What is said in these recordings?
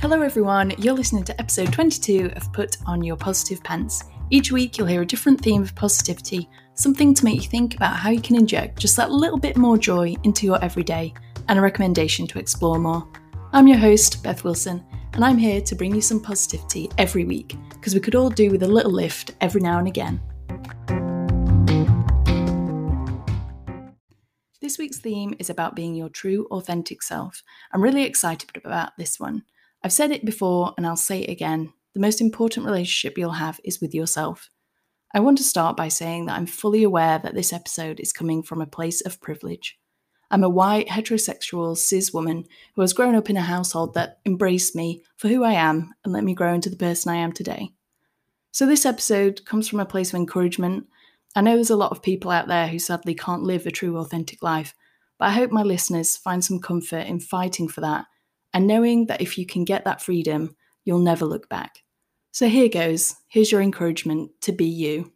Hello, everyone. You're listening to episode 22 of Put On Your Positive Pants. Each week, you'll hear a different theme of positivity, something to make you think about how you can inject just that little bit more joy into your everyday, and a recommendation to explore more. I'm your host, Beth Wilson, and I'm here to bring you some positivity every week, because we could all do with a little lift every now and again. This week's theme is about being your true, authentic self. I'm really excited about this one. I've said it before and I'll say it again. The most important relationship you'll have is with yourself. I want to start by saying that I'm fully aware that this episode is coming from a place of privilege. I'm a white, heterosexual, cis woman who has grown up in a household that embraced me for who I am and let me grow into the person I am today. So, this episode comes from a place of encouragement. I know there's a lot of people out there who sadly can't live a true, authentic life, but I hope my listeners find some comfort in fighting for that and knowing that if you can get that freedom, you'll never look back. So, here goes. Here's your encouragement to be you.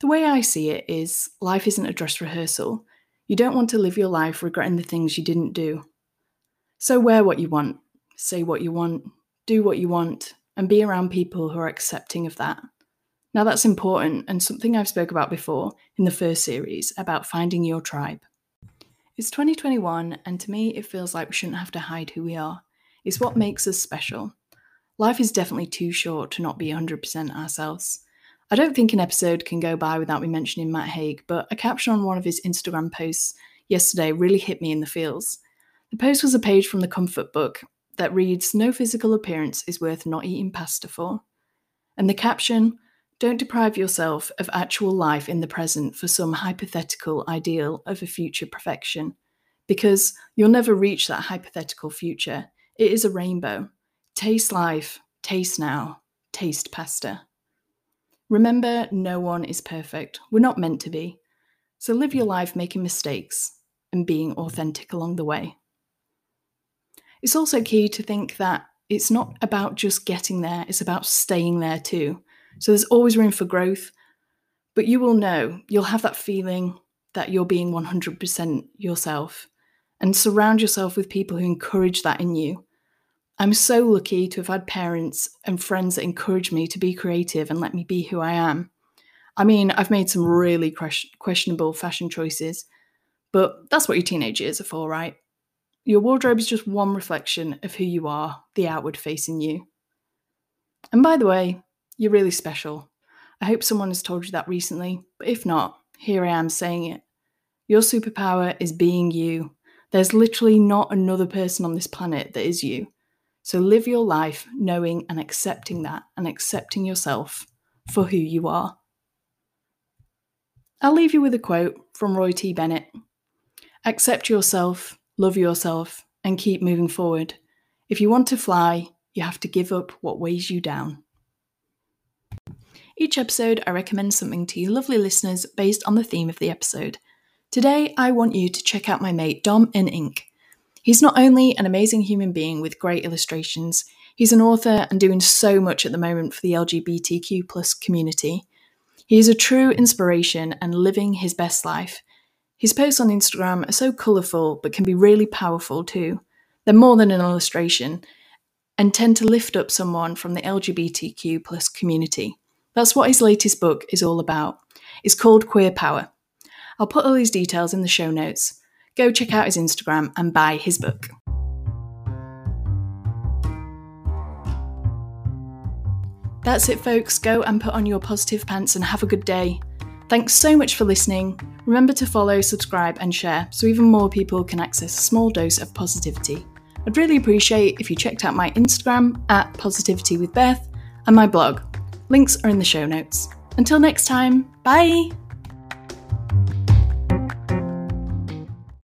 The way I see it is life isn't a dress rehearsal. You don't want to live your life regretting the things you didn't do. So wear what you want, say what you want, do what you want, and be around people who are accepting of that. Now that's important and something I've spoke about before in the first series about finding your tribe. It's 2021 and to me it feels like we shouldn't have to hide who we are. It's what makes us special. Life is definitely too short to not be 100% ourselves. I don't think an episode can go by without me mentioning Matt Haig, but a caption on one of his Instagram posts yesterday really hit me in the feels. The post was a page from the Comfort Book that reads No physical appearance is worth not eating pasta for. And the caption Don't deprive yourself of actual life in the present for some hypothetical ideal of a future perfection, because you'll never reach that hypothetical future. It is a rainbow. Taste life, taste now, taste pasta. Remember, no one is perfect. We're not meant to be. So live your life making mistakes and being authentic along the way. It's also key to think that it's not about just getting there, it's about staying there too. So there's always room for growth, but you will know, you'll have that feeling that you're being 100% yourself and surround yourself with people who encourage that in you I'm so lucky to have had parents and friends that encourage me to be creative and let me be who I am. I mean, I've made some really questionable fashion choices, but that's what your teenage years are for, right? Your wardrobe is just one reflection of who you are, the outward facing you. And by the way, you're really special. I hope someone has told you that recently, but if not, here I am saying it. Your superpower is being you. There's literally not another person on this planet that is you. So live your life knowing and accepting that and accepting yourself for who you are. I'll leave you with a quote from Roy T. Bennett Accept yourself, love yourself, and keep moving forward. If you want to fly, you have to give up what weighs you down. Each episode, I recommend something to you lovely listeners based on the theme of the episode. Today, I want you to check out my mate Dom&Ink. He's not only an amazing human being with great illustrations, he's an author and doing so much at the moment for the LGBTQ plus community. He is a true inspiration and living his best life. His posts on Instagram are so colourful but can be really powerful too. They're more than an illustration and tend to lift up someone from the LGBTQ plus community. That's what his latest book is all about. It's called Queer Power. I'll put all these details in the show notes go check out his Instagram and buy his book. That's it, folks. Go and put on your positive pants and have a good day. Thanks so much for listening. Remember to follow, subscribe, and share so even more people can access a small dose of positivity. I'd really appreciate if you checked out my Instagram at Positivity with Beth and my blog. Links are in the show notes. Until next time, bye!